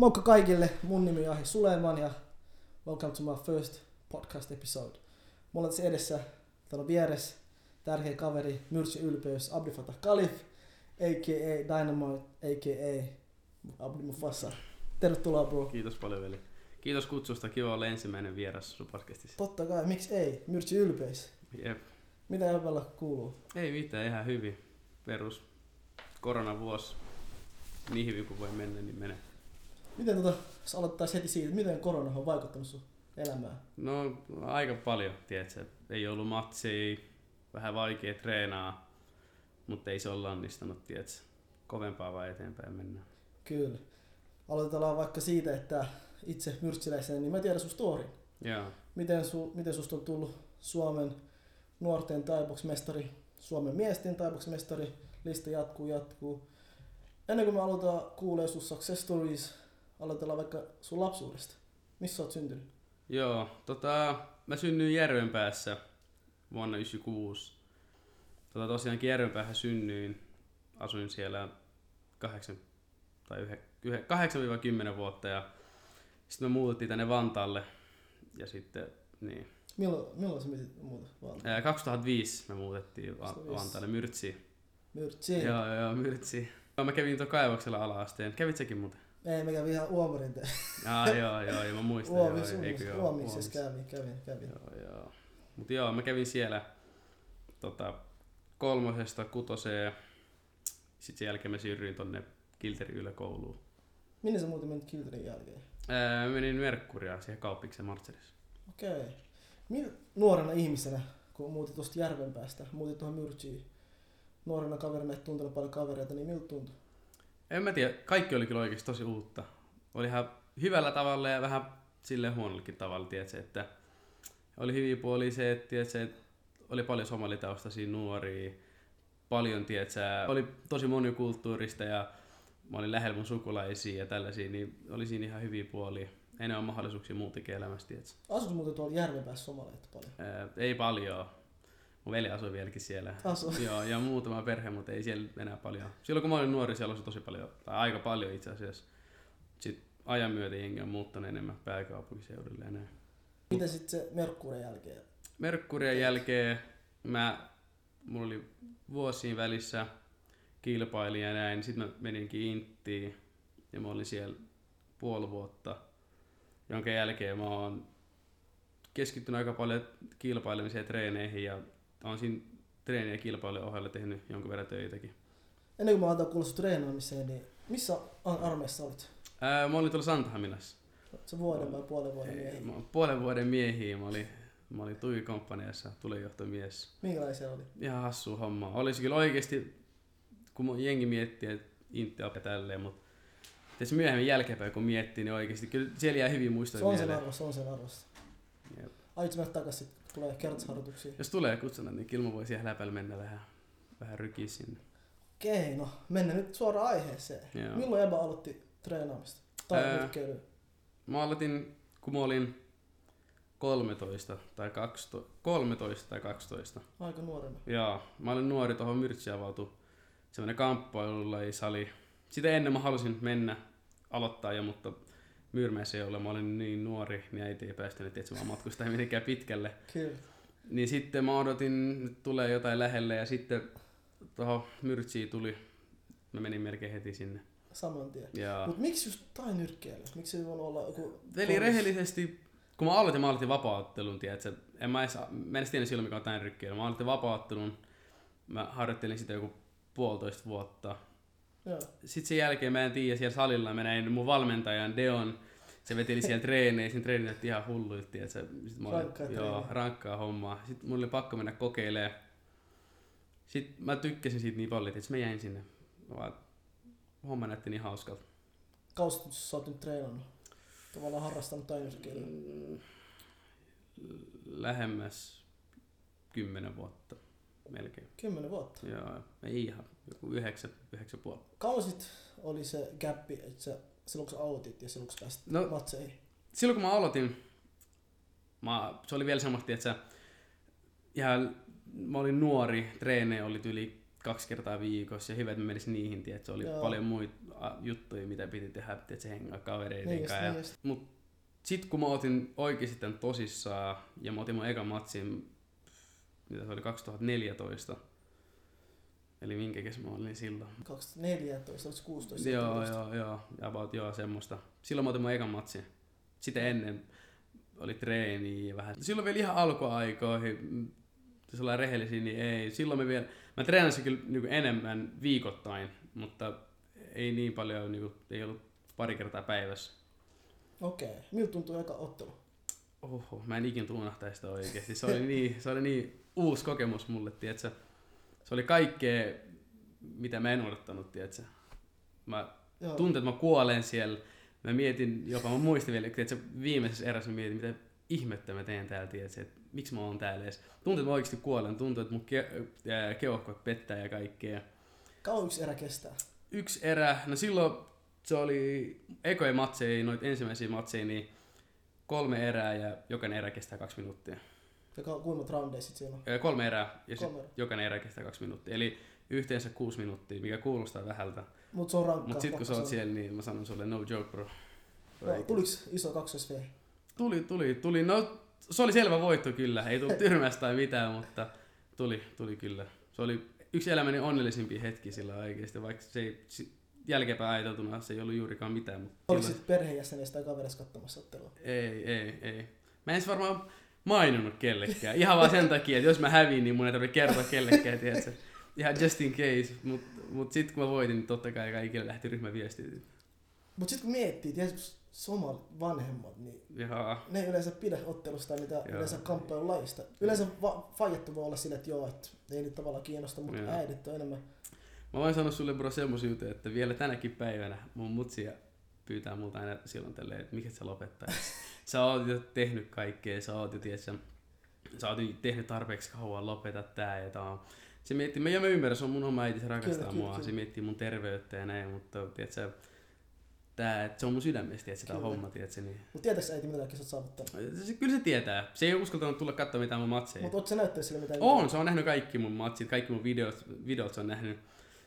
Moikka kaikille, mun nimi on Ahi Suleiman ja welcome to my first podcast episode. Mulla on tässä edessä, täällä on vieressä tärkeä kaveri, Myrsi Ylpeys, Abdi Fatah Khalif, a.k.a. Dynamite, a.k.a. Abdi Mufasa. Tervetuloa bro. Kiitos paljon veli. Kiitos kutsusta, kiva olla ensimmäinen vieras sun podcastissa. Totta kai, miksi ei? Myrsi Ylpeys. Jep. Mitä Jäpällä kuuluu? Ei mitään, ihan hyvin. Perus koronavuosi. Niin hyvin kuin voi mennä, niin menee. Miten tota, jos aloittaisi heti siitä, miten korona on vaikuttanut sun elämään? No aika paljon, tiedätkö. Ei ollut matsia, vähän vaikea treenaa, mutta ei se ole lannistanut, tiedätkö. Kovempaa vaan eteenpäin mennään. Kyllä. Aloitetaan vaikka siitä, että itse myrtsiläisenä, niin mä tiedän sun storin. Joo. Miten, su, miten susta on tullut Suomen nuorten taiboksmestari, Suomen miesten taiboksmestari, lista jatkuu, jatkuu. Ennen kuin me aloitetaan kuulee sun success stories, aloitellaan vaikka sun lapsuudesta. Missä oot syntynyt? Joo, tota, mä synnyin Järvenpäässä vuonna 1996. Tota, tosiaankin Järvenpäähän synnyin. Asuin siellä 8 tai 8-10 vuotta ja sitten me muuttiin tänne Vantaalle ja sitten niin. Milloin, milloin muuta vaan? Ää, 2005 me muutettiin Va- 2005. Vantaalle Myrtsiin. Myrtsi. Joo, joo, Myrtsiin. Mä kävin tuon kaivoksella ala-asteen. Kävit sekin muuten? Ei, mä kävin ihan Uomarin te. Jaa, joo, joo, joo, mä muistan. Uomis, joo, Uomis, joo, Uomis. kävin, kävin, kävin. Joo, joo. Mut joo, mä kävin siellä tota, kolmosesta kutoseen. Sitten sen jälkeen mä siirryin tonne Kilterin yläkouluun. Minne sä muuten menit Kilterin jälkeen? Ää, mä menin Merkkuria siihen kauppiksen Martselissa. Okei. Mil, nuorena ihmisenä, kun muutit tuosta Järvenpäästä, muutit tuohon Myrtsiin, nuorena kaverina et tuntenut paljon kavereita, niin miltä tuntui? En mä tiedä, kaikki oli kyllä oikeasti tosi uutta. Oli ihan hyvällä tavalla ja vähän silleen huonollakin tavalla, tiedätkö, että oli hyviä puolia se, että, tiedätkö, että oli paljon somalitaustaisia nuoria, paljon, tiedätkö, oli tosi monikulttuurista ja mä olin lähellä mun sukulaisia ja tällaisia, niin oli siinä ihan hyviä puolia. Enemmän mahdollisuuksia muutenkin elämässä, tiedätkö. Asut muuten tuolla Järvenpäässä somaleita paljon? Ää, ei paljon. Mun veli asui vieläkin siellä. Asu. Joo, ja muutama perhe, mutta ei siellä enää paljon. Silloin kun mä olin nuori, siellä oli tosi paljon, tai aika paljon itse asiassa. Sitten ajan myötä jengi on muuttanut enemmän pääkaupunkiseudulle näin. Miten sitten se Merkkuuden jälkeen? Merkkurien jälkeen mä, mulla oli vuosien välissä kilpailin ja näin. Sitten mä meninkin Inttiin ja mä olin siellä puoli vuotta, jonka jälkeen mä oon keskittynyt aika paljon kilpailemiseen ja treeneihin ja oon siinä treeni- ja kilpailujen ohella tehnyt jonkun verran töitäkin. Ennen kuin mä aloitan kuulla sun treenaamiseen, niin missä ar- armeijassa olit? Ää, mä olin tuolla Santahaminassa. Se vuoden vai puolen vuoden miehiä? mä puolen vuoden miehiä. Mä olin, mä olin Tui-komppaniassa, tulenjohtomies. Minkälaisia oli? Ihan hassu homma. Olisi kyllä oikeesti, kun mun jengi miettii, että Intti ja tälleen, mutta tässä myöhemmin jälkeenpäin kun miettii, niin oikeesti kyllä siellä jää hyviä Se muistoja on sen arvossa, se on sen arvossa. Jep. Aiotko mennä takaisin, tulee kertsharjoituksia? Jos tulee kutsuna, niin kyllä mä voin siihen läpällä mennä vähän, vähän rykiä sinne. Okei, no mennään nyt suoraan aiheeseen. Joo. Milloin Eba aloitti treenaamista? Tai nyrkkeilyä? Mä aloitin, kun mä olin 13 tai 12, 13 tai 12. Aika nuorena. Joo, mä olin nuori, tuohon Myrtsi avautui semmoinen kamppailulaji-sali. Sitä ennen mä halusin mennä aloittaa jo, mutta Myyrmäessä ei ole. Mä olin niin nuori, niin äiti ei päästänyt, mä matkustaa mitenkään pitkälle. Kyllä. Niin sitten mä odotin, että tulee jotain lähelle ja sitten tuohon Myrtsiin tuli. Mä menin melkein heti sinne. Saman tien. Ja Mut miksi just tai nyrkkeily? Miksi ei voinut olla joku... kolmas- rehellisesti, kun mä aloitin, mä aloitin vapaaottelun, tiedätkö? En mä edes, mä en edes tiennyt silloin, mikä on tämän rykkeily. Mä aloitin vapaaottelun, mä harjoittelin sitä joku puolitoista vuotta. Joo. Sitten sen jälkeen mä en tiedä, siellä salilla mä näin mun valmentajan Deon, se veteli siellä treeneissä, siinä treenit näytti ihan hulluilta, tiedätkö? Sitten mä olin, Rankkaa joo, rankkaa hommaa. Sitten mulla oli pakko mennä kokeilemaan. Sitten mä tykkäsin siitä niin paljon, että mä jäin sinne. Vaan, homma näytti niin hauskalta. Kausit sä oot nyt treenannut? Tavallaan harrastanut tai nyrkkeilyä. Mm, Lähemmäs kymmenen vuotta melkein. Kymmenen vuotta. Joo, ei ihan, joku yhdeksän, yhdeksän puoli. Kauan sit oli se gappi, että sä, silloin kun sä aloitit ja silloin kun sä pääsit No- matseihin? silloin kun mä aloitin, mä, se oli vielä semmoista, että sä, ihan, mä olin nuori, treenejä oli yli kaksi kertaa viikossa ja hyvä, että mä menisin niihin, tiedät, se oli Joo. Paljon muita juttuja, mitä piti tehdä, että se hengaa kavereiden Niin kanssa. niin ja-. Mut sit kun mä otin oikeesti tän tosissaan ja mä otin mun ekan matsin, mitä se oli 2014, eli minkä kesä mä olin silloin. 2014, oliko se 16? Joo, 17? joo, joo, about, joo, semmoista. Silloin mä otin mun ekan matsin. Sitä ennen oli treeni ja vähän. Silloin vielä ihan alkuaikoihin, mm, jos ollaan rehellisiä, niin ei. Silloin me vielä, mä treenasin kyllä niin enemmän viikoittain, mutta ei niin paljon, niin kuin, ei ollut pari kertaa päivässä. Okei. Miltä tuntui eka ottelu? Oho, mä en ikin unohtaisi sitä oikeesti. Se oli niin, se oli niin uusi kokemus mulle, tietsä. Se oli kaikkea, mitä mä en odottanut, tietsä. Mä Joo. että mä kuolen siellä. Mä mietin jopa, mä muistin vielä, että viimeisessä erässä mä mietin, mitä ihmettä mä teen täällä, tietsä, että miksi mä oon täällä edes. Tuntuu, että mä oikeasti kuolen, tuntuu, että mun ke- ää, keuhkot pettää ja kaikkea. Kauan yksi erä kestää? Yksi erä, no silloin se oli ekoja matseja, noita ensimmäisiä matseja, niin kolme erää ja jokainen erä kestää kaksi minuuttia. Kuinka monta roundeja sit siinä on? Kolme erää ja sit Kolme erää. jokainen erä kestää kaksi minuuttia. Eli yhteensä kuusi minuuttia, mikä kuulostaa vähältä. Mut se on rankkaa. Mutta sit kun sä oot siellä, niin mä sanon sulle no joke bro. No, tuliks iso 2 V? Tuli, tuli, tuli. No se oli selvä voitto kyllä. Ei tullut tyrmästä tai mitään, mutta tuli, tuli kyllä. Se oli yksi elämäni onnellisimpia hetki sillä oikeesti, vaikka se ei jälkeenpäin ajateltuna se ei ollut juurikaan mitään. Mutta Oliko silloin- sit perheenjäsenestä tai kaverista katsomassa ottelua? Ei, ei, ei. Mä en varmaan maininnut kellekään. Ihan vaan sen takia, että jos mä hävin, niin mun ei tarvitse kertoa kellekään, tiedätkö? Ihan just in case. Mut, mut sit kun mä voitin, niin totta kai kaikille lähti ryhmäviestit. Mut sit kun miettii, tiedätkö, somalit vanhemmat, niin Jaa. ne ei yleensä pidä ottelusta mitä Joo. yleensä kamppailun lajista. Yleensä va- faijattu voi olla sille, että joo, että ei nyt tavallaan kiinnosta, mutta äidit on enemmän. Mä voin sanoa sulle bro semmosia juttuja, että vielä tänäkin päivänä mun mutsia pyytää multa aina silloin tälleen, että mikä sä lopettaisit. sä oot jo tehnyt kaikkea, sä oot jo, tiedätkö, sä oot jo tehnyt tarpeeksi kauan, lopeta tää ja tää on. Se miettii, mä, ja mä ymmärrän, se on mun oma äiti, se rakastaa Kyllä, mua, kyllä. se miettii mun terveyttä ja näin, mutta tiedätkö, tää, että se on mun sydämessä, tiedätkö, tää homma, tiedätkö, niin Mutta tietääks äiti, mitä kaikki sä oot saavuttanut? se, kyllä se tietää. Se ei uskaltanut tulla katsomaan mitään mun matseja. Mutta oot sä näyttänyt sille mitä On, se on nähnyt kaikki mun matsit, kaikki mun videot, videot se on nähnyt.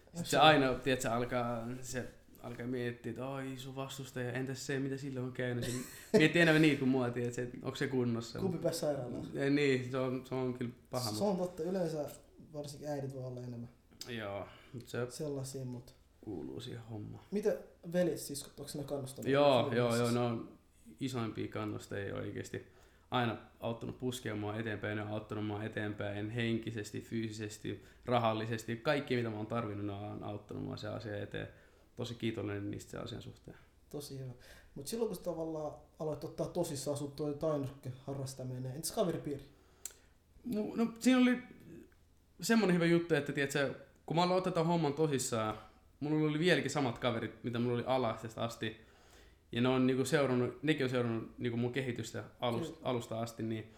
Sitten se aina, tiedätkö, alkaa, se alkaa miettiä, että oi sun vastustaja, entäs se, mitä sille on käynyt. Se miettii enemmän niitä kuin mua, tiedätkö, että onko se kunnossa. Kumpi pääsi sairaalaan? Ja niin, se on, se on kyllä paha. Se on totta, yleensä varsinkin äidit voi olla enemmän joo, mutta se sellaisia, mutta... kuuluu siihen hommaan. Mitä velit siskot, onko ne kannustanut? Joo, joo, joo, ne on isoimpia kannustajia oikeasti. Aina auttanut puskea mua eteenpäin, ne on auttanut mua eteenpäin henkisesti, fyysisesti, rahallisesti. Kaikki mitä mä oon tarvinnut, ne on auttanut mua se asia eteen. Tosi kiitollinen niistä asian suhteen. Tosi hyvä. Mutta silloin kun tavallaan aloit ottaa tosissaan sun toi harrastaminen, entäs kaveripiiri? Mu- No siinä oli semmonen hyvä juttu, että tiedätkö, kun mä aloin ottaa tämän homman tosissaan, mulla oli vieläkin samat kaverit, mitä mulla oli alasteesta asti. Ja ne on niinku seurannut, nekin on seurannut niinku mun kehitystä alusta, alusta asti, niin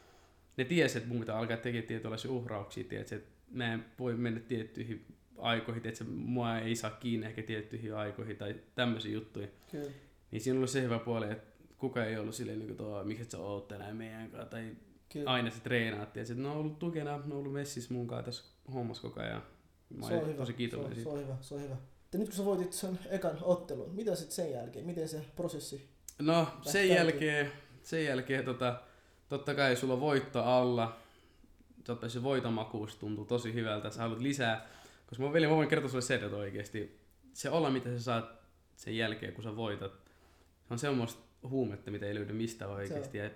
ne tiesi, että mun pitää alkaa tekemään tietynlaisia uhrauksia, tiedätkö, että mä en voi mennä tiettyihin aikoihin, tiedätkö, mua ei saa kiinni ehkä tiettyihin aikoihin tai tämmöisiä juttuja. Kyllä. Niin siinä oli se hyvä puoli, että kuka ei ollut silleen niin kuin miksi sä oot tänään meidän kanssa, tai Kyllä. aina se treenaat, tiedätkö, että ne on ollut tukena, ne on ollut messissä mun kanssa tässä hommassa koko ajan. Mä se on hyvä. tosi se, kiitollinen se siitä. on hyvä, se on hyvä. Ja nyt kun sä voitit sen ekan ottelun, mitä sitten sen jälkeen? Miten se prosessi? No, sen jälkeen, sen jälkeen tota, totta kai sulla on voitto alla. Totta se voitomakuus tuntuu tosi hyvältä, sä haluat lisää. Koska mä, veli, mä voin kertoa sulle sen, että oikeesti se olla, mitä sä saat sen jälkeen, kun sä voitat, se on semmoista huumetta, mitä ei löydy mistään oikeesti. Ja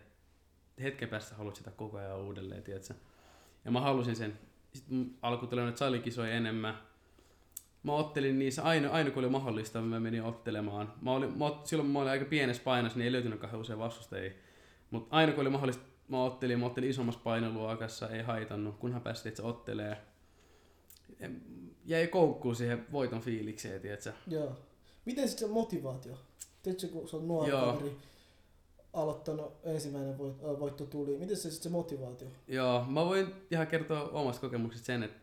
hetken päästä haluat sitä koko ajan uudelleen, tiedätkö? Ja mä halusin sen. Sitten mun alkoi tulla noita salikisoja enemmän. Mä ottelin niissä aina, aina kun oli mahdollista, mä menin ottelemaan. Mä olin, mä, silloin mä olin aika pienessä painossa, niin ei löytynyt kauhean usein vastustajia. Mutta aina kun oli mahdollista, mä ottelin, mä ottelin isommassa painoluokassa, ei haitannut, kunhan päästiin, että se ottelee. Jäi koukkuun siihen voiton fiilikseen, tiedätkö? Joo. Miten sitten se motivaatio? Tiedätkö, kun se on nuori Joo. kaveri aloittanut, ensimmäinen voit, ö, voitto tuli, miten se sitten se motivaatio? Joo, mä voin ihan kertoa omasta kokemuksesta sen, että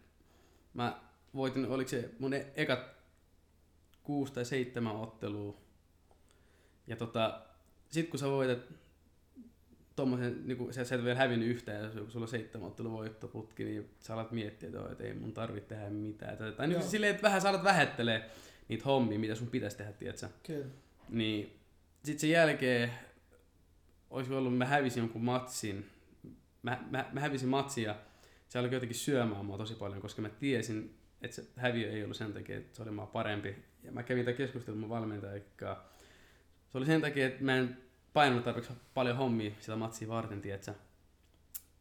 mä voitin, oliko se mun e- ekat kuusi tai seitsemän ottelua. Ja tota, sit kun sä voitat tommosen, niinku, sä, sä et vielä hävinnyt yhtään, jos sulla on seitsemän ottelun voittoputki, niin sä alat miettiä, että, että ei mun tarvitse tehdä mitään. Tai, tai niin silleen, että vähän sä alat vähättelee niitä hommia, mitä sun pitäisi tehdä, tiedätkö? Kyllä. Niin sit sen jälkeen olisi ollut, mä hävisin jonkun matsin. Mä, mä, mä hävisin matsin ja se alkoi jotenkin syömään mua tosi paljon, koska mä tiesin, että se häviö ei ollut sen takia, että se oli mua parempi. Ja mä kävin tämän keskustelun mun valmentajan kanssa. Se oli sen takia, että mä en painanut tarpeeksi paljon hommia sitä matsia varten, tiedätkö?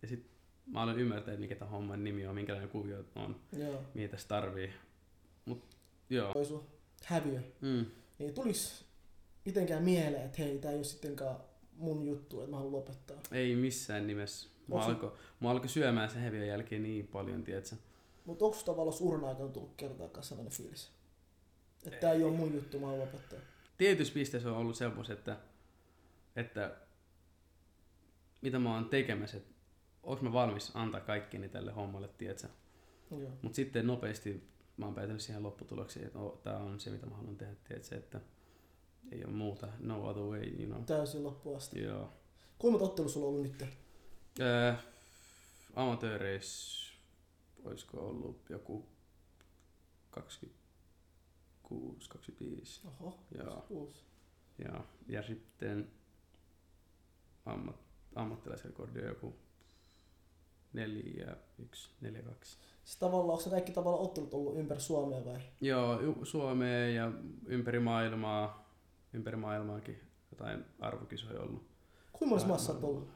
Ja sit mä aloin ymmärtää, että mikä tämän homman nimi on, minkälainen kuvio on, Joo. mitä tässä tarvii. Mut joo. Toi sun häviö. Mm. Niin tulis mitenkään mieleen, että hei, tää ei ole sittenkään mun juttu, että mä haluan lopettaa. Ei missään nimessä. Mä Onks alkoi, mä alkoi syömään sen häviön jälkeen niin paljon, tiedätkö? Mutta onko tavallaan uran aikana tullut kertaakaan sellainen fiilis? Että tää ei ole mun juttu, mä haluan lopettaa. Tietyssä pisteessä on ollut semmos, että, että mitä mä oon tekemässä, että onko mä valmis antaa kaikkeni tälle hommalle? Joo. Mutta sitten nopeasti mä oon päätynyt siihen lopputulokseen, että oh, tää on se, mitä mä haluan tehdä, tiedätkö? Että ei ole muuta, no other way, you know. Täysin loppuun asti. Joo. Kuinka monta ottelua sulla on ollut nyt? Äh, amatööreissä olisiko ollut joku 26, 25. Oho, Joo. uusi. Ja, ja sitten ammat, ammattilaisrekordi on joku 4, 1, 4, 2. Siis tavallaan, onko ne kaikki tavallaan ottelut ollut ympäri Suomea vai? Joo, Suomeen ja ympäri maailmaa, ympäri maailmaakin jotain arvokisoja ollut. Kuinka monessa maassa oot ollut?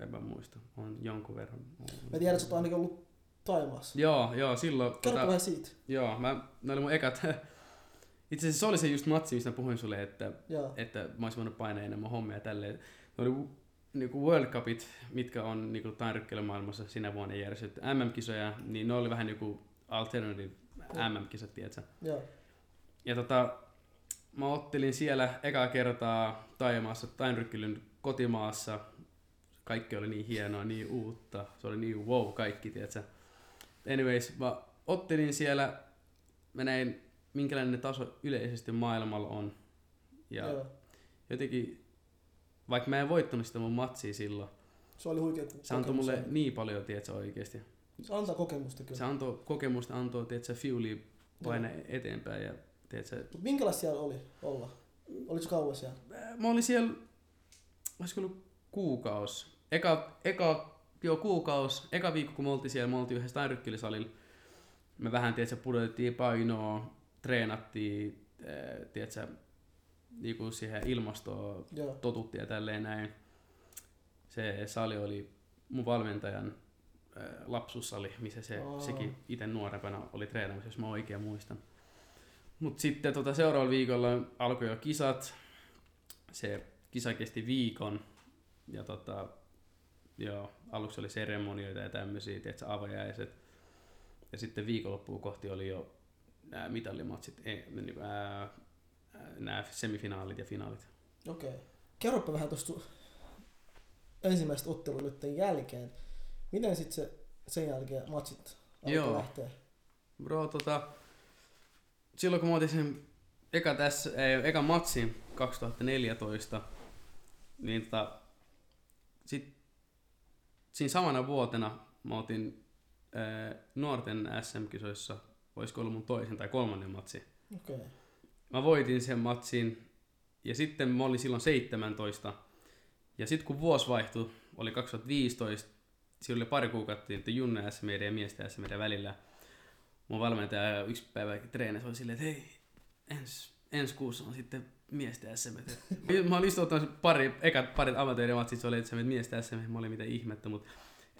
En mä muista, on jonkun verran. ollut. Mä tiedän, että sä oot ainakin ollut Taimaassa. Joo, joo, silloin... Kerro vähän siitä. Joo, mä, ne oli mun ekat... Itse asiassa se oli se just matsi, mistä puhuin sulle, että, Joo. että mä olisin voinut painaa enemmän hommia tälleen. Ne oli niinku World Cupit, mitkä on niinku maailmassa sinä vuonna järjestetty MM-kisoja, niin ne oli vähän niinku alternative MM-kisat, tiedätkö? Joo. Ja tota, mä ottelin siellä ekaa kertaa Taimaassa, Tainrykkilyn kotimaassa. Kaikki oli niin hienoa, niin uutta. Se oli niin wow kaikki, tiedätkö? Anyways, mä ottelin siellä, mä näin minkälainen taso yleisesti maailmalla on. Ja Joo. jotenkin, vaikka mä en voittanut sitä mun matsia silloin, Se oli huikea se antoi mulle niin paljon, tiedätkö, oikeesti. Se antaa kokemusta kyllä. Se antoi kokemusta, antoi, tiedätkö, fuelia painaa eteenpäin ja, tiedätkö, Mut minkälaista siellä oli olla? Olitko kauan siellä? mä olin siellä, olisiko ollut kuukaus. Eka, eka, joo kuukaus, eka viikko kun me oltiin siellä, me oltiin yhdessä Tainrykkilisalilla. Me vähän, tiedätkö, pudotettiin painoa, treenattiin, äh, tiedätkö, niinku siihen ilmastoon Joo. totuttiin ja tälleen näin. Se sali oli mun valmentajan äh, lapsuussali, missä se, Aa. sekin itse nuorempana oli treenaamassa, jos mä oikein muistan. Mutta sitten tota, seuraavalla viikolla alkoi jo kisat. Se kisa kesti viikon. Ja tota, joo, aluksi oli seremonioita ja tämmöisiä, tiedätkö, avajaiset. Ja sitten viikonloppuun kohti oli jo nämä mitallimatsit, ei, niin, ää, nämä semifinaalit ja finaalit. Okei. Okay. Kerropa vähän tuosta ensimmäistä ottelua nyt jälkeen. Miten sitten se sen jälkeen matsit Joo. lähteä? Bro, tota, silloin kun mä otin sen eka, tässä, ei, eka matsin 2014, niin tota, sit, siinä samana vuotena mä otin ää, nuorten SM-kisoissa, olisiko ollut mun toisen tai kolmannen matsi. Okei. Okay. Mä voitin sen matsin ja sitten mä olin silloin 17. Ja sitten kun vuosi vaihtui, oli 2015, siinä oli pari kuukautta niitä Junne SMD ja miesten SMD välillä. Mun valmentaja yksi päivä treenissä oli silleen, että hei, ensi ens kuussa on sitten miesten SMD. mä olin istuttanut pari, ekat parit amatöörimatsit, se oli että miesten SMD, mä olin mitä ihmettä, mutta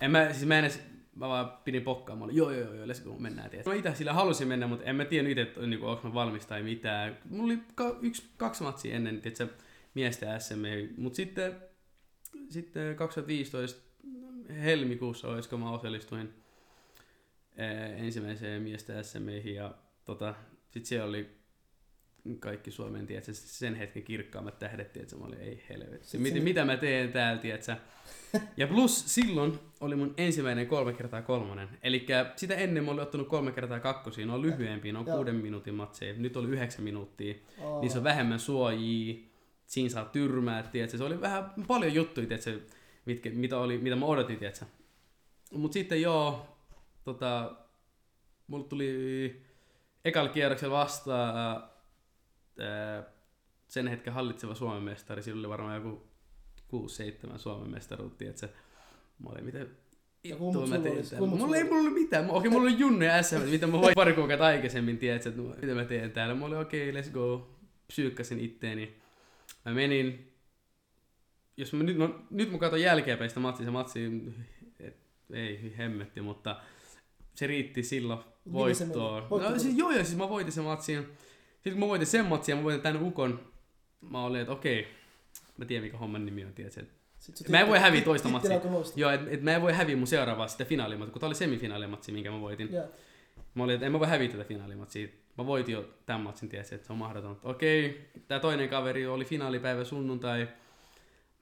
en mä, siis mä en edes, mä vaan pidin pokkaa, mä olin joo joo joo, let's go, mennään tietysti. Mä itse sillä halusin mennä, mutta en mä tiennyt itse, että niinku, onko mä valmis tai mitään. Mulla oli ka- yksi, kaksi matsia ennen, tietysti, miesten SM, mutta sitten, sitten 2015 helmikuussa, olisiko mä osallistuin eh, ensimmäiseen miesten SMihin ja tota, sitten siellä oli kaikki Suomen, tiedätkö, sen hetken kirkkaammat tähdet, tiedätkö, mä olin, ei helvetti, mitä, sinne- mitä mä teen täällä, tiedätkö. Ja plus silloin oli mun ensimmäinen kolme kertaa kolmonen. Eli sitä ennen mä olin ottanut kolme kertaa kakkosia, ne on lyhyempiä, ne on Joo. kuuden minuutin matseja. Nyt oli yhdeksän minuuttia. Aa, Niissä on vähemmän suojia siinä saa tyrmää, tiedätkö? Se oli vähän paljon juttuja, tiedätkö? Mitkä, mitä, oli, mitä mä odotin, tiedätkö? Mut sitten joo, tota, mulla tuli ekalla kierroksella vastaan sen hetken hallitseva Suomen mestari, sillä oli varmaan joku 6-7 Suomen mestaruutta, että se, mä olin vittua kummut mä sulla teen täällä. Kummut Mulla ei sulla mulla ollut mitään, okei mulla oli junnu ja SM, mitä mä voin pari kuukautta aikaisemmin, tiedätkö, että no, mitä mä teen täällä. Mä olin okei, okay, let's go, psyykkäsin itteeni. Mä menin, jos mä nyt, no, nyt mä katson jälkeenpäin sitä matsia, se matsi, et, ei hemmetti, mutta se riitti silloin voittoon. No, siis, joo, joo, siis mä voitin sen matsin. Sitten mä voitin sen matsin ja mä voitin tän ukon, mä olin, että okei, mä tiedän mikä homman nimi on, tiedätkö. Sitten Mä en voi häviä toista matsia. Joo, et, et mä en voi häviä mun seuraavaa sitä finaalimatsia, kun tää oli semifinaalimatsi, minkä mä voitin. Joo. Mä olin, että en mä voi häviä tätä finaalimatsia. Mä voitin jo tämän matsin, tiesin, että se on mahdoton. Okei, tää toinen kaveri oli finaalipäivä sunnuntai.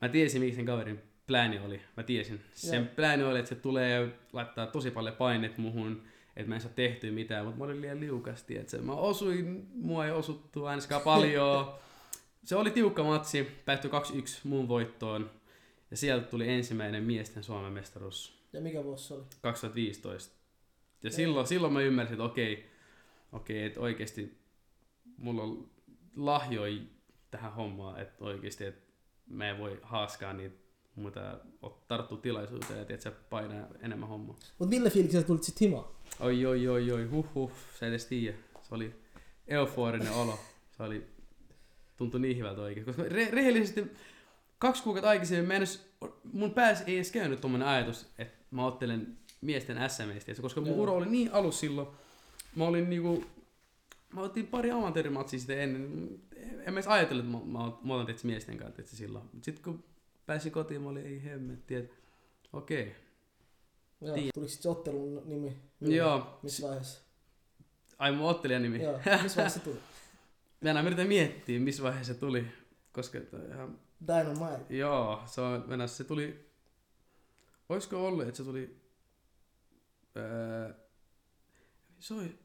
Mä tiesin, mikä sen kaverin plääni oli. Mä tiesin. Sen Joo. plääni oli, että se tulee laittaa tosi paljon painet muhun, että mä en saa tehtyä mitään, mutta mä olin liian liukasti, että se, mä osuin, mua ei osuttu ainakaan paljon. se oli tiukka matsi, päättyi 2-1 mun voittoon. Ja sieltä tuli ensimmäinen miesten Suomen mestaruus Ja mikä vuosi se oli? 2015. Ja silloin, silloin mä ymmärsin, että okei, okei, että oikeasti mulla on lahjoi tähän hommaan, että oikeasti, että mä en voi haaskaa niitä ot- tarttua tilaisuuteen ja tiedät, se painaa enemmän hommaa. Mut millä fiiliksellä tulit sit himaan? Oi, oi, oi, oi, huh, huh, sä edes tiedä. Se oli euforinen olo. Se oli, tuntui niin hyvältä oikein. Koska re- rehellisesti kaksi kuukautta aikaisemmin mä en edes, mun päässä ei edes käynyt tommonen ajatus, että mä ottelen miesten SMistä, koska mun uro oli niin alus silloin. Mä olin niinku, mä otin pari amatöörimatsia sitten ennen. En mä edes ajatellut, että mä, mä, mä otan tietysti miesten kanssa tietysti silloin. Sitten kun pääsin kotiin, mä olin, ei hemmetti, että okei. Okay. Joo. Tuliko sit se ottelun nimi? Joo, Missä vaiheessa? ai mun ottelijan nimi. Joo. Missä vaiheessa se tuli? Mä enää yritän miettiä, missä vaiheessa se tuli. Koska ihan, Dynamite. joo, se on mennessä, se tuli, oisko ollut, että se tuli, ää, se, oli,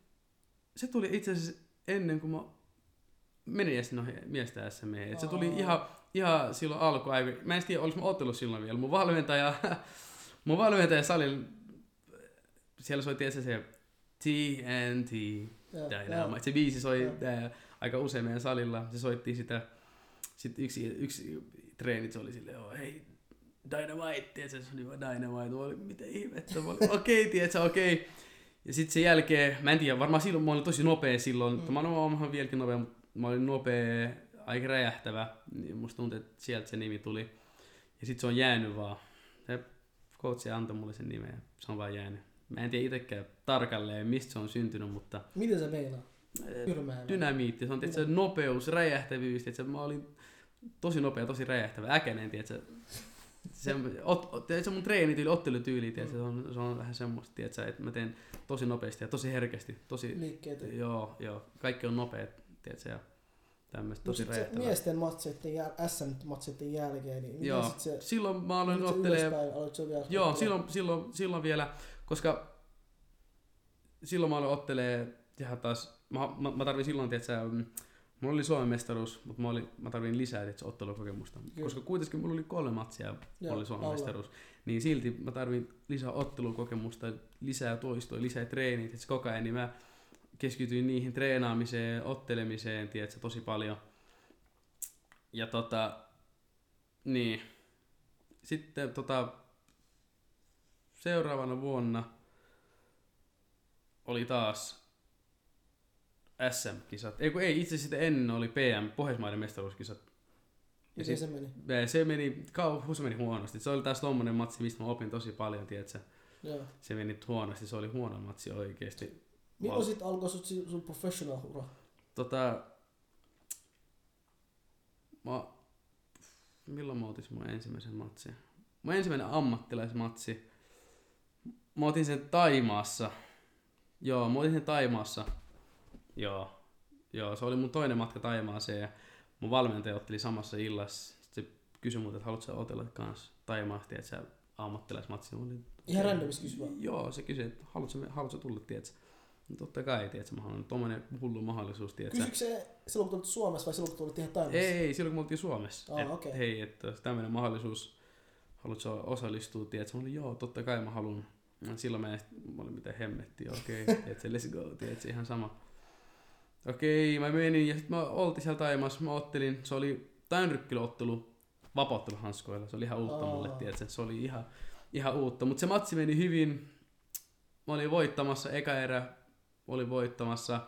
se tuli itse asiassa ennen kuin mä menin edes noihin miestä SM. Et se tuli ihan, ihan silloin alkuaikoina. Mä en tiedä, olis mä ottelut silloin vielä. Mun valmentaja, mun valmentaja salilla, siellä soi tietysti se TNT, Dynamite. Se biisi soi tää, aika usein meidän salilla. Se soitti sitä. Sitten yksi, yksi treenit se oli silleen, oh, hei, Dynamite, tiedätkö, se oli vaan Dynamite. Mä olin, mitä ihmettä, olin, okei, okay, tiedätkö, okei. Okay. Ja sitten sen jälkeen, mä en tiedä, varmaan silloin mä olin tosi nopea silloin. Mm. Mm. Mä olen vieläkin nopea, mutta mä olin nopea, aika räjähtävä. Niin musta tuntuu, että sieltä se nimi tuli. Ja sitten se on jäänyt vaan. Se coachi antoi mulle sen nimen ja se on vaan jäänyt. Mä en tiedä itsekään tarkalleen, mistä se on syntynyt, mutta Miten se meinaa? Tyrmäämään. dynamiitti, se on tietysti, nopeus, räjähtävyys, tietysti, mä olin tosi nopea, tosi räjähtävä, äkäinen, tietysti, se, ot, ot, se mun treenityyli, ottelutyyli, tietysti, se, on, se on vähän semmoista, tietysti, että mä teen tosi nopeasti ja tosi herkästi, tosi, Liikkeet. joo, joo, kaikki on nopeet, tietysti, ja tämmöistä tosi sit se miesten matseiden jäl- SM-matseiden jälkeen, niin Joo, se... silloin mä aloin ottelee, Joo, silloin, silloin, silloin vielä, koska silloin mä aloin ottelee tehdä taas, mä, mä, mä tarvin silloin, että mm, mulla oli Suomen mestaruus, mutta mä, olin, mä tarvin lisää tietysti, ottelukokemusta. Kyllä. Koska kuitenkin mulla oli kolme matsia ja oli Suomen alla. mestaruus. Niin silti mä tarvin lisää ottelukokemusta, lisää toistoa, lisää treenit, että koko ajan, niin mä keskityin niihin treenaamiseen, ottelemiseen, tiedätkö, tosi paljon. Ja tota, niin. Sitten tota, seuraavana vuonna oli taas SM-kisat. Ei kun ei, itse asiassa ennen oli PM, Pohjoismaiden mestaruuskisat. Ja Miten sit, se meni? se meni, kau, se meni huonosti. Se oli taas tommonen matsi, mistä mä opin tosi paljon, tiedätkö? Joo. Se meni huonosti, se oli huono matsi oikeesti. Milloin Val- sit alkoi sut, sun professional ura? Tota, mä, milloin mä otin mun ensimmäisen matsin? Mun ensimmäinen ammattilaismatsi, mä otin sen Taimaassa. Joo, mä otin sen Taimaassa. Joo, joo, se oli mun toinen matka Taimaaseen ja mun valmentaja otteli samassa illassa. Sitten se kysyi multa, että haluatko otella kans Taimaasta, että sä ammattilaismatsi. Ihan randomissa kysy vaan. Joo, se kysyi, että haluatko, haluatko tulla, tiedätkö? No totta kai, tiedätkö, mä haluan tommonen hullu mahdollisuus, tiedätkö. Kysyykö se silloin, kun tulit Suomessa vai silloin, kun tulit ihan Taimassa? Ei, ei, silloin kun me oltiin Suomessa. Aa, et, okei. Hei, että jos tämmöinen mahdollisuus, haluatko osallistua, tiedätkö? Mä olin, joo, totta kai mä haluan. Silloin mä, mä olin mitä hemmettiä, okei, okay, tiedätkö, let's go, tiedätkö, ihan sama. Okei, mä menin ja sitten mä oltiin siellä Taimassa, mä ottelin, se oli tainrykkilöottelu vapautteluhanskoilla, se oli ihan uutta Aa. mulle, tiedätkö, se oli ihan, ihan uutta, mutta se matsi meni hyvin, mä olin voittamassa, eka erä olin voittamassa,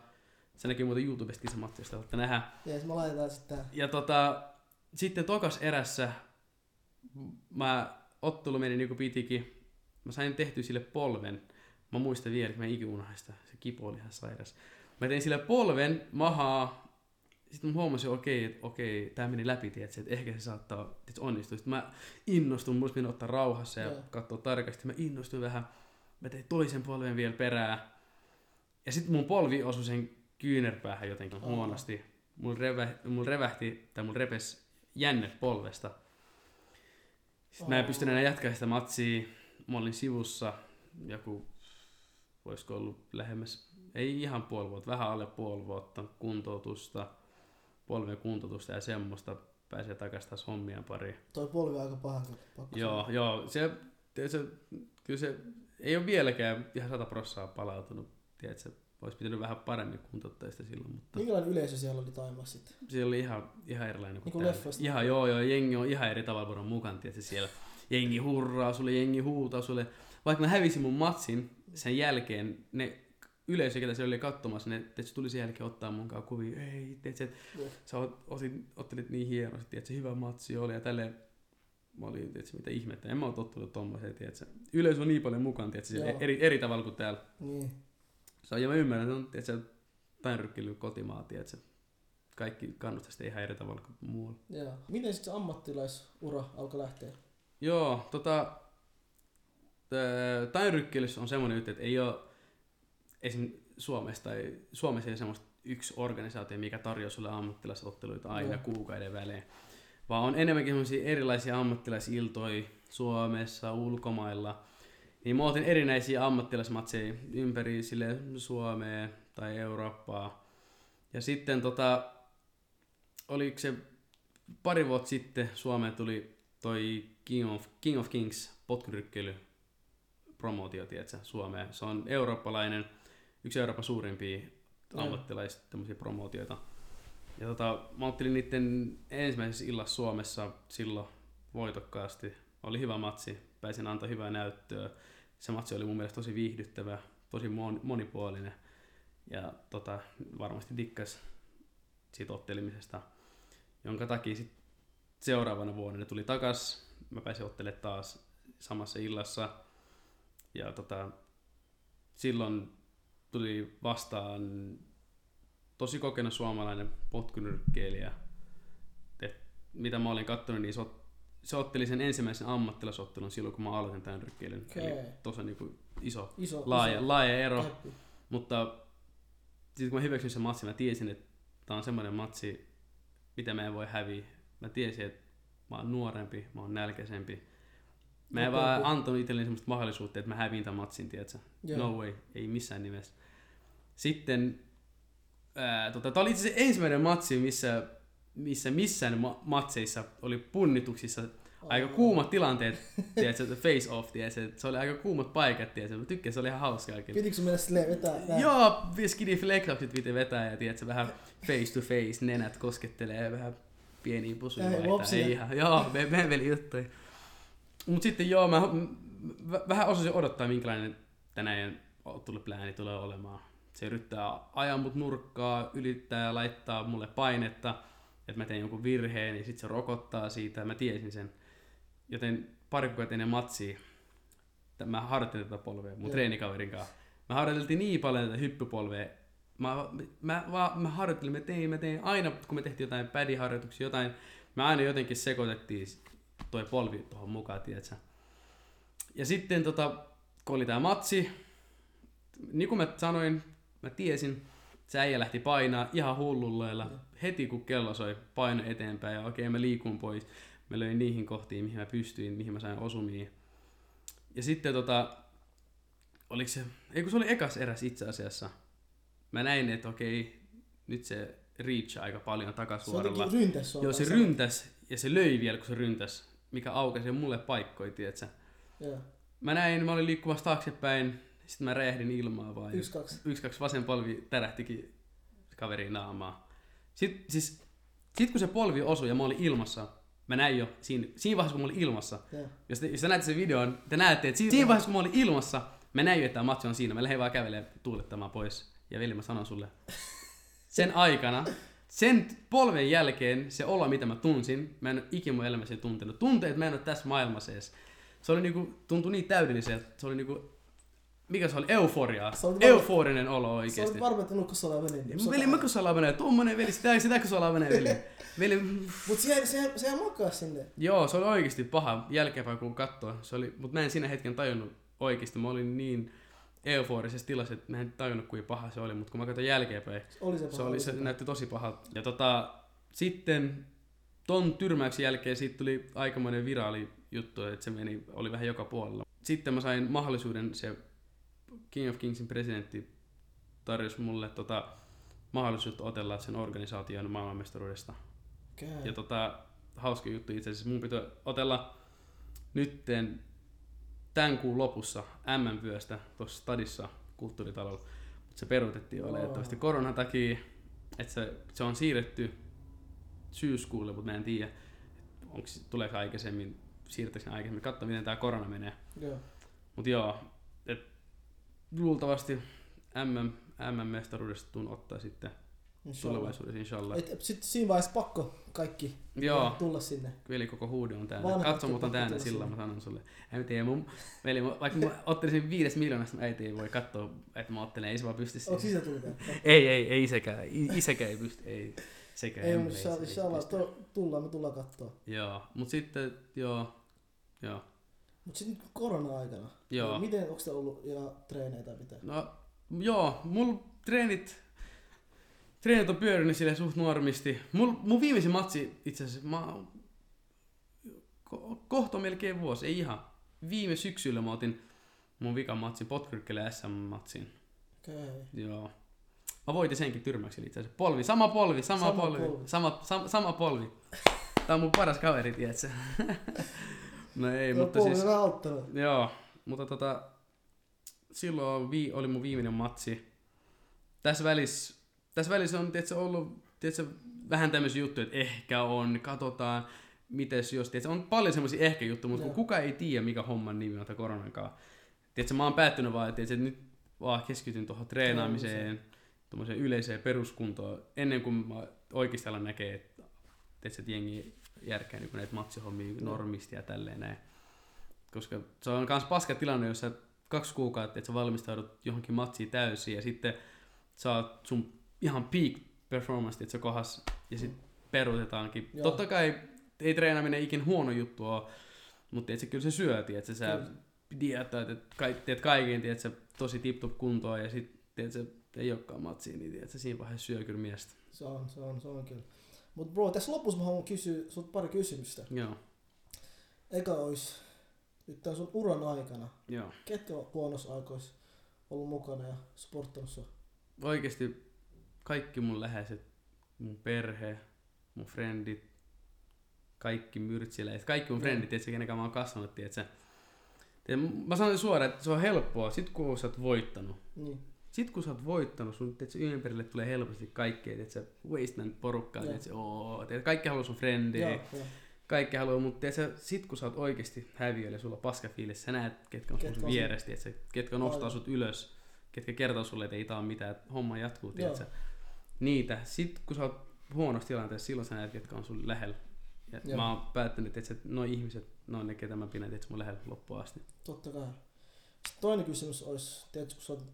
se näkyy muuten YouTubestakin se matsi, jos te haluatte nähdä. Jees, mä laitetaan sitten. Ja tota, sitten tokas erässä mä, ottelu meni niinku pitikin. Mä sain tehtyä sille polven. Mä muistan vielä, että mä en ikinä sitä. Se kipu oli ihan sairas. Mä tein sille polven, mahaa. Sitten mä huomasin, okei, että okei, tää meni läpi, tiedätkö, että ehkä se saattaa että onnistua. Sitten mä innostun, mulla ottaa rauhassa ja Joo. katsoa tarkasti. Mä innostuin vähän. Mä tein toisen polven vielä perään. Ja sitten mun polvi osui sen kyynärpäähän jotenkin Aa. huonosti. Mulla, revä, mulla revähti, tai mulla repes jänne polvesta. Sitten mä en pystynyt enää jatkaa sitä matsia. Mä olin sivussa joku, voisiko ollut lähemmäs, ei ihan puoli vuotta, vähän alle puoli vuotta kuntoutusta, polven kuntoutusta ja semmoista. Pääsee takaisin taas hommien pariin. Toi polvi on aika paha. Joo, joo, se, se, kyllä se ei ole vieläkään ihan sata prossaa palautunut. Tiedätkö, olisi pitänyt vähän paremmin kuntouttaa sitä silloin, mutta Minkälainen yleisö siellä oli Taimassa sitten? se oli ihan, ihan erilainen kuin Niin kuin. Ihan joo, joo, jengi on ihan eri tavalla vuoron mukaan, tiedätkö, siellä. Jengi hurraa sulle, jengi huutaa sulle. Vaikka mä hävisin mun matsin sen jälkeen, ne yleisö, ketä se oli katsomassa, ne tiedätkö, tuli sen jälkeen ottaa mun kanssa kuvia. Ei, tiedätkö, että Joo. sä otit, ottelit niin hienosti, tiedätkö, hyvä matsi oli ja tälleen. Mä olin, tiedätkö, mitä ihmettä, en mä oo tottunut tommoseen, tiedätkö. Yleisö on niin paljon mukaan, tiedätkö, siellä eri, eri tavalla kuin täällä. Niin. Se on, ja mä ymmärrän, että on, tiedätkö, tainrykkily kotimaa, tiedätkö. Kaikki kannustaa sitä ihan eri tavalla kuin muualla. Joo. Miten sitten se ammattilaisura alkoi lähteä? Joo, tota, tainrykkelys on semmoinen juttu, että ei ole esim. Suomessa tai Suomessa ei ole semmoista yksi organisaatio, mikä tarjoaa sulle ammattilaisotteluita aina Joo. kuukauden välein. Vaan on enemmänkin semmoisia erilaisia ammattilaisiltoja Suomessa, ulkomailla. Niin mä otin erinäisiä ammattilaismatseja ympäri sille Suomea tai Eurooppaa. Ja sitten tota, oliko se pari vuotta sitten Suomeen tuli toi King of, King of Kings potkurykkely promootio, tiedätkö, Suomeen. Se on eurooppalainen, yksi Euroopan suurimpia ammattilaisia tämmöisiä promootioita. Ja tota, mä ottelin niiden ensimmäisessä illassa Suomessa silloin voitokkaasti. Oli hyvä matsi, pääsin antaa hyvää näyttöä. Se matsi oli mun mielestä tosi viihdyttävä, tosi mon- monipuolinen. Ja tota, varmasti dikkas siitä ottelemisesta, jonka takia sit seuraavana vuonna ne tuli takas. Mä pääsin ottelemaan taas samassa illassa. Ja tota, silloin tuli vastaan tosi kokenut suomalainen potkunyrkkeilijä. Et mitä mä olin katsonut, niin se, ot, se otteli sen ensimmäisen ammattilaisottelun silloin, kun mä aloitin tämän rykkeilyn. Okei. Eli tosi niinku iso, Iso, laaja, iso laaja ero. käppi. Mutta sitten kun mä hyväksyin sen matsin, mä tiesin, että tää on semmoinen matsi, mitä mä en voi häviä. Mä tiesin, että mä oon nuorempi, mä oon nälkäisempi. Mä en vaan antanut itselleni semmoista mahdollisuutta, että mä häviin tämän matsin, tiedätkö? Joo. No way, ei missään nimessä. Sitten, ää, tota, tää oli itse asiassa ensimmäinen matsi, missä, missä missään ma- matseissa oli punnituksissa aika kuumat tilanteet, tiedätkö, face off, tiedätkö, se oli aika kuumat paikat, tiedätkö, mä tykkäsin, se oli ihan hauskaa kyllä. Pitikö sun mennä silleen vetää näin? Joo, skidi flexaukset piti vetää ja tiedätkö, vähän face to face, nenät koskettelee ja vähän pieniä pusuja Ei. Ei ihan, joo, me, me veli juttuja. Mut sitten joo, mä m- v- vähän osasin odottaa minkälainen tänään otteluplääni tulee olemaan. Se yrittää ajaa mut nurkkaa, ylittää ja laittaa mulle painetta, että mä teen jonkun virheen, niin sitten se rokottaa siitä, mä tiesin sen. Joten pari kuukautta ennen matsia, mä harjoittelin tätä polvea mun Joo. treenikaverin kanssa. Me harjoiteltiin niin paljon tätä hyppypolvea. Mä, mä, mä, mä harjoittelin, mä tein, mä tein aina, kun me tehtiin jotain pädiharjoituksia, jotain, me aina jotenkin sekoitettiin toi polvi tuohon mukaan, tiedätkö? Ja sitten tota, kun oli tää matsi, niin kuin mä sanoin, mä tiesin, se äijä lähti painaa ihan hullulleilla. Heti kun kello soi, paino eteenpäin ja okei mä liikun pois. Mä löin niihin kohtiin, mihin mä pystyin, mihin mä sain osumiin. Ja sitten tota, oliko se, ei kun se oli ekas eräs itse asiassa. mä näin, että okei, nyt se reach aika paljon Se on takasuoralla. jotenkin ryntäs suoraan Joo, se ryntäs ja se löi vielä, kun se ryntäs, mikä aukasi mulle paikkoja, tietsä. Joo. Mä näin, mä olin liikkumassa taaksepäin, sitten mä räjähdin ilmaa vaan. Yksi, kaksi. Yksi, kaksi vasen polvi tärähtikin kaverin naamaa. Sitten, siis, sit kun se polvi osui ja mä olin ilmassa, mä näin jo siinä, siinä vaiheessa kun mä olin ilmassa, Joo. jos te, jos te näette sen videon, te näette, että siinä, siinä vaiheessa kun mä olin ilmassa, mä näin jo, että tämä matsi on siinä. Mä lähdin vaan kävelemään tuulettamaan pois. Ja veli, mä sanon sulle, sen aikana, sen polven jälkeen, se olo, mitä mä tunsin, mä en ole ikinä mun elämässä tuntenut. Tunteet mä en ole tässä maailmassa edes. Se oli niinku, tuntui niin täydelliseltä. Se oli niinku, mikä se oli? Se varma- Euforinen olo Se oikeesti. on varma, että nukkosala menee. Ja Veli, mä kun salaa menee, tuommoinen veli, sitä, sitä kun salaa menee, veli. veli. Mut se, se, se makaa sinne. Joo, se oli oikeasti paha jälkeenpäin kun katsoo. Se oli, mutta mä en siinä hetken tajunnut oikeasti. Mä olin niin euforisessa tilassa, että mä en tajunnut kuinka paha se oli, mutta kun mä katsoin jälkeenpäin, Oli se paha. se, oli, se paha. näytti tosi pahalta. Ja tota, sitten ton tyrmäyksen jälkeen siitä tuli aikamoinen viraali juttu, että se meni, oli vähän joka puolella. Sitten mä sain mahdollisuuden, se King of Kingsin presidentti tarjosi mulle tota, mahdollisuutta otella sen organisaation maailmanmestaruudesta. Okei. Ja tota, hauska juttu itse asiassa, mun pitää otella nytten tämän kuun lopussa MM-vyöstä tuossa stadissa kulttuuritalolla. Se peruutettiin oletettavasti Oo. koronan takia, että se, se on siirretty syyskuulle, mutta mä en tiedä, onko tuleeko aikaisemmin, siirtääkö aikaisemmin, katso miten tämä korona menee. Joo. Mutta joo, luultavasti MM, MM-mestaruudesta tuun ottaa sitten Inshallah. tulevaisuudessa, inshallah. Et, sit siinä vaiheessa pakko kaikki Joo. tulla sinne. Veli koko huude on täynnä. Vanhat Katso, mut on täynnä tulla sillä, mä sanon sulle. En tiedä, mun veli, vaikka mä ottelisin viides miljoonasta, mä äiti ei voi katsoa, että mä ottelen, ei se vaan pysty Onko siihen. sisä tullut? Ei, ei, ei sekään. Isäkään ei pysty, ei. Sekään Ei, mutta inshallah, tullaan, me tullaan kattoo. Joo, mut sitten, joo, joo. Mut sitten korona-aikana. Joo. Niin Miten, onko ollut ja treenejä tai mitä? No, joo, mulla treenit, treenit on pyörinyt sille suht normisti. Mul, mun viimeisin matsi itse asiassa, mä, ko, kohta melkein vuosi, ei ihan. Viime syksyllä mä otin mun vikan matsin, Potkyrkkele SM-matsin. Okei. Joo. Mä voitin senkin tyrmäyksellä itse asiassa. Polvi, sama polvi, sama, Sama polvi, polvi. Sama, sama, sama polvi. Tää on mun paras kaveri, tiedätkö? no ei, Tuo mutta siis... auttanut. Joo, mutta tota, silloin vi, oli mun viimeinen matsi. Tässä välissä, tässä välissä on tietysti, ollut tietysti, vähän tämmöisiä juttuja, että ehkä on, katsotaan, mites jos, tietysti, on paljon semmoisia ehkä juttuja, mutta kun kukaan ei tiedä, mikä homman nimi on tämän koronan kanssa. Tiedätkö, mä oon päättynyt vaan, että, nyt vaan keskityn tuohon treenaamiseen, tuommoiseen yleiseen peruskuntoon, ennen kuin mä oikeasti alan näkee, että, että jengi järkkää niin näitä matsihommia Joo. normisti ja tälleen näin. Koska se on myös paska tilanne, jos sä kaksi kuukautta, että sä valmistaudut johonkin matsiin täysin ja sitten saat sun ihan peak performance, että sä kohas ja sitten peruutetaankin. Joo. Totta kai ei treenaaminen ikin huono juttu ole, mutta et sä kyllä se syöti, että sä Kyllä. diettaat, että ka- teet kaiken, tiedät sä tosi tip-top kuntoa ja sitten sä ei olekaan matsiin, niin tiedät sä siinä vaiheessa syö kyllä miestä. Se on, se on, se on kyllä. Mut bro, tässä lopussa mä haluan kysyä sulta pari kysymystä. Joo, Eka olisi, nyt tämän sun uran aikana, joo. ketkä huonossa aikoissa ollut mukana ja sporttanut sua? Oikeasti kaikki mun läheiset, mun perhe, mun frendit, kaikki myrtsiläiset, kaikki mun frendit, tiedätkö, kenen mä oon kasvanut. Tiedätkö, Mä sanon suoraan, että se on helppoa, sit kun sä oot voittanut. Niin. Sit kun sä oot voittanut, sun tiedätkö, ympärille tulee helposti kaikkea, tiedätkö, wasteland porukkaa, Joo. tiedätkö, oo, tiedätkö, kaikki haluaa sun frendejä, kaikki haluaa, mutta tiedätkö, sit kun sä oot oikeasti häviöllä ja sulla on paska fiilis, sä näet, ketkä on Ketkä sun on vieressä, tiedätkö, ketkä nostaa Aivan. sut ylös, ketkä kertoo sulle, että ei tää mitään, että homma jatkuu, tiedätkö. Niitä. Sit kun sä oot huonossa tilanteessa, silloin sä näet, ketkä on sun lähellä. Ja Joo. mä oon päättänyt, että nuo ihmiset, ne on ne, ketä mä pidän tiedätkö, mun lähellä loppuun asti. Totta kai. Sitten toinen kysymys olisi, tiedätkö, kun sä oot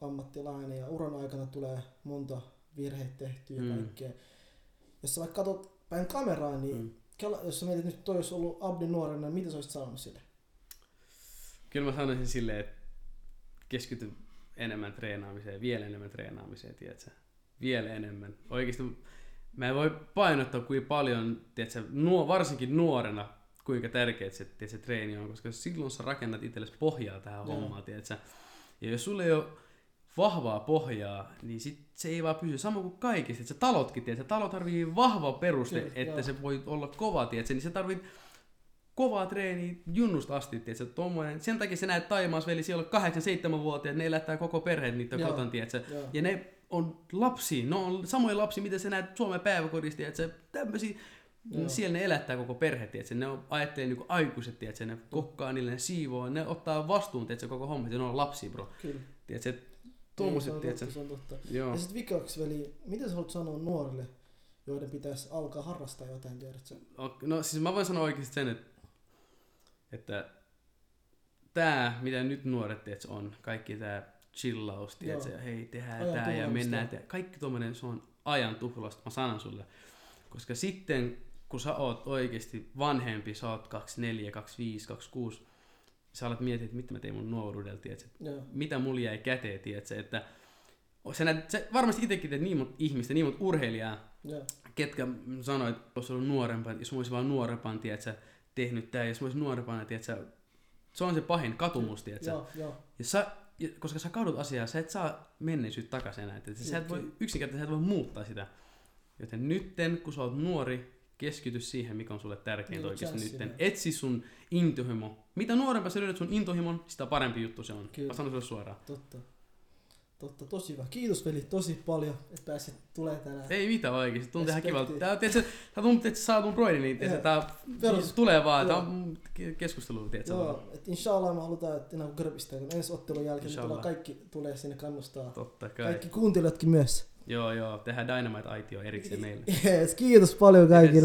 ammattilainen ja uran aikana tulee monta virheitä tehtyä ja Mm. kaikkea. Jos sä vaikka katsot päin kameraa, niin Mm. kela, jos sä mietit nyt toi olisi ollut Abdi nuorena, niin mitä sä olisit sanonut sille? Kyllä mä sanoisin silleen, että keskity enemmän treenaamiseen, vielä enemmän treenaamiseen, tiedätkö? Vielä enemmän. Oikeasti mä en voi painottaa kuinka paljon, tiedätkö, nuo, varsinkin nuorena, kuinka tärkeää se, tiedätkö, treeni on, koska silloin sä rakennat itsellesi pohjaa tähän Joo. hommaan, tiedätkö? Ja jos sulla ei ole vahvaa pohjaa, niin sit se ei vaan pysy. Sama kuin kaikissa, että se talotkin, tiedät, se talo tarvii vahva peruste, Kyllä, että joo. se voi olla kova, tiedät, niin se tarvii kovaa treeniä junnusta asti, tiedät, tommoinen. Sen takia sä näet Taimaassa veli, siellä on 8-7-vuotiaat, ne elättää koko perheen niitä Joo. kotona, tiedät, Joo. ja ne on lapsia, ne on samoja lapsia, mitä sä näet Suomen päiväkodista, että se tämmöisiä, Joo. siellä ne elättää koko perhe, tiedätkö? ne on, ajattelee niinku aikuiset, tiedätkö? ne kokkaa niille, ne siivoo, ne ottaa vastuun, tiedätkö? koko homma, ne on lapsia, bro. Kyllä. Tiedätkö? Tuommoiset, tiedätkö? se on totta. Joo. Ja sitten vikaksi, veli, mitä sä haluat sanoa nuorille, joiden pitäisi alkaa harrastaa jotain, tiedätkö? Ok, No siis mä voin sanoa oikeasti sen, että, että tää, mitä nyt nuoret tiedätkö, on, kaikki tää chillaus, tiedätkö, ja hei, tehdään Ajan tää ja mennään, te- kaikki tommonen, se on ajan tuhlausta, mä sanon sulle. Koska sitten, kun sä oot oikeasti vanhempi, sä oot 24, 25, 26, sä alat miettiä, että mitä mä tein mun nuoruudella, tiedätkö, Joo. mitä mulla jäi käteen, tiedätkö, että sä, näet, sä varmasti itsekin teet niin monta ihmistä, niin monta urheilijaa, Joo. ketkä sanoit, että olisi ollut jos mä olisin vaan nuorempana, tiedätkö, tehnyt tää, jos mä olisin nuorempana, tiedätkö, se on se pahin katumus, tiedätkö. Joo, joo. Ja sä, ja koska sä kadut asiaa, sä et saa menneisyyttä takaisin enää. Että sä et voi, yksinkertaisesti sä et voi muuttaa sitä. Joten nytten, kun sä oot nuori, keskity siihen, mikä on sulle tärkeintä Niin, oikeasti joo. Etsi sun intohimo. Mitä nuorempaa sä löydät sun intohimon, sitä parempi juttu se on. Kyllä. Mä sanon sulle suoraan. Totta. Totta, tosi hyvä. Kiitos veli tosi paljon, että pääsit tulee tänään. Ei mitään oikeesti, tuntuu ihan kivalta. Tää, tiedätkö, tää tuntuu, että sä saat mun broidin, niin tiedätkö, tää Perus- tulee vaan, tää on ke- keskustelu, tiedätkö. Joo, että inshallah me halutaan, että enää grbistä, kun ensi ottelun jälkeen niin Inshallah. tullaan kaikki tulee sinne kannustaa. Totta kai. Kaikki kuuntelijatkin myös. Joo, joo, tehdään Dynamite-aitio erikseen meille. Yes, kiitos paljon kaikille.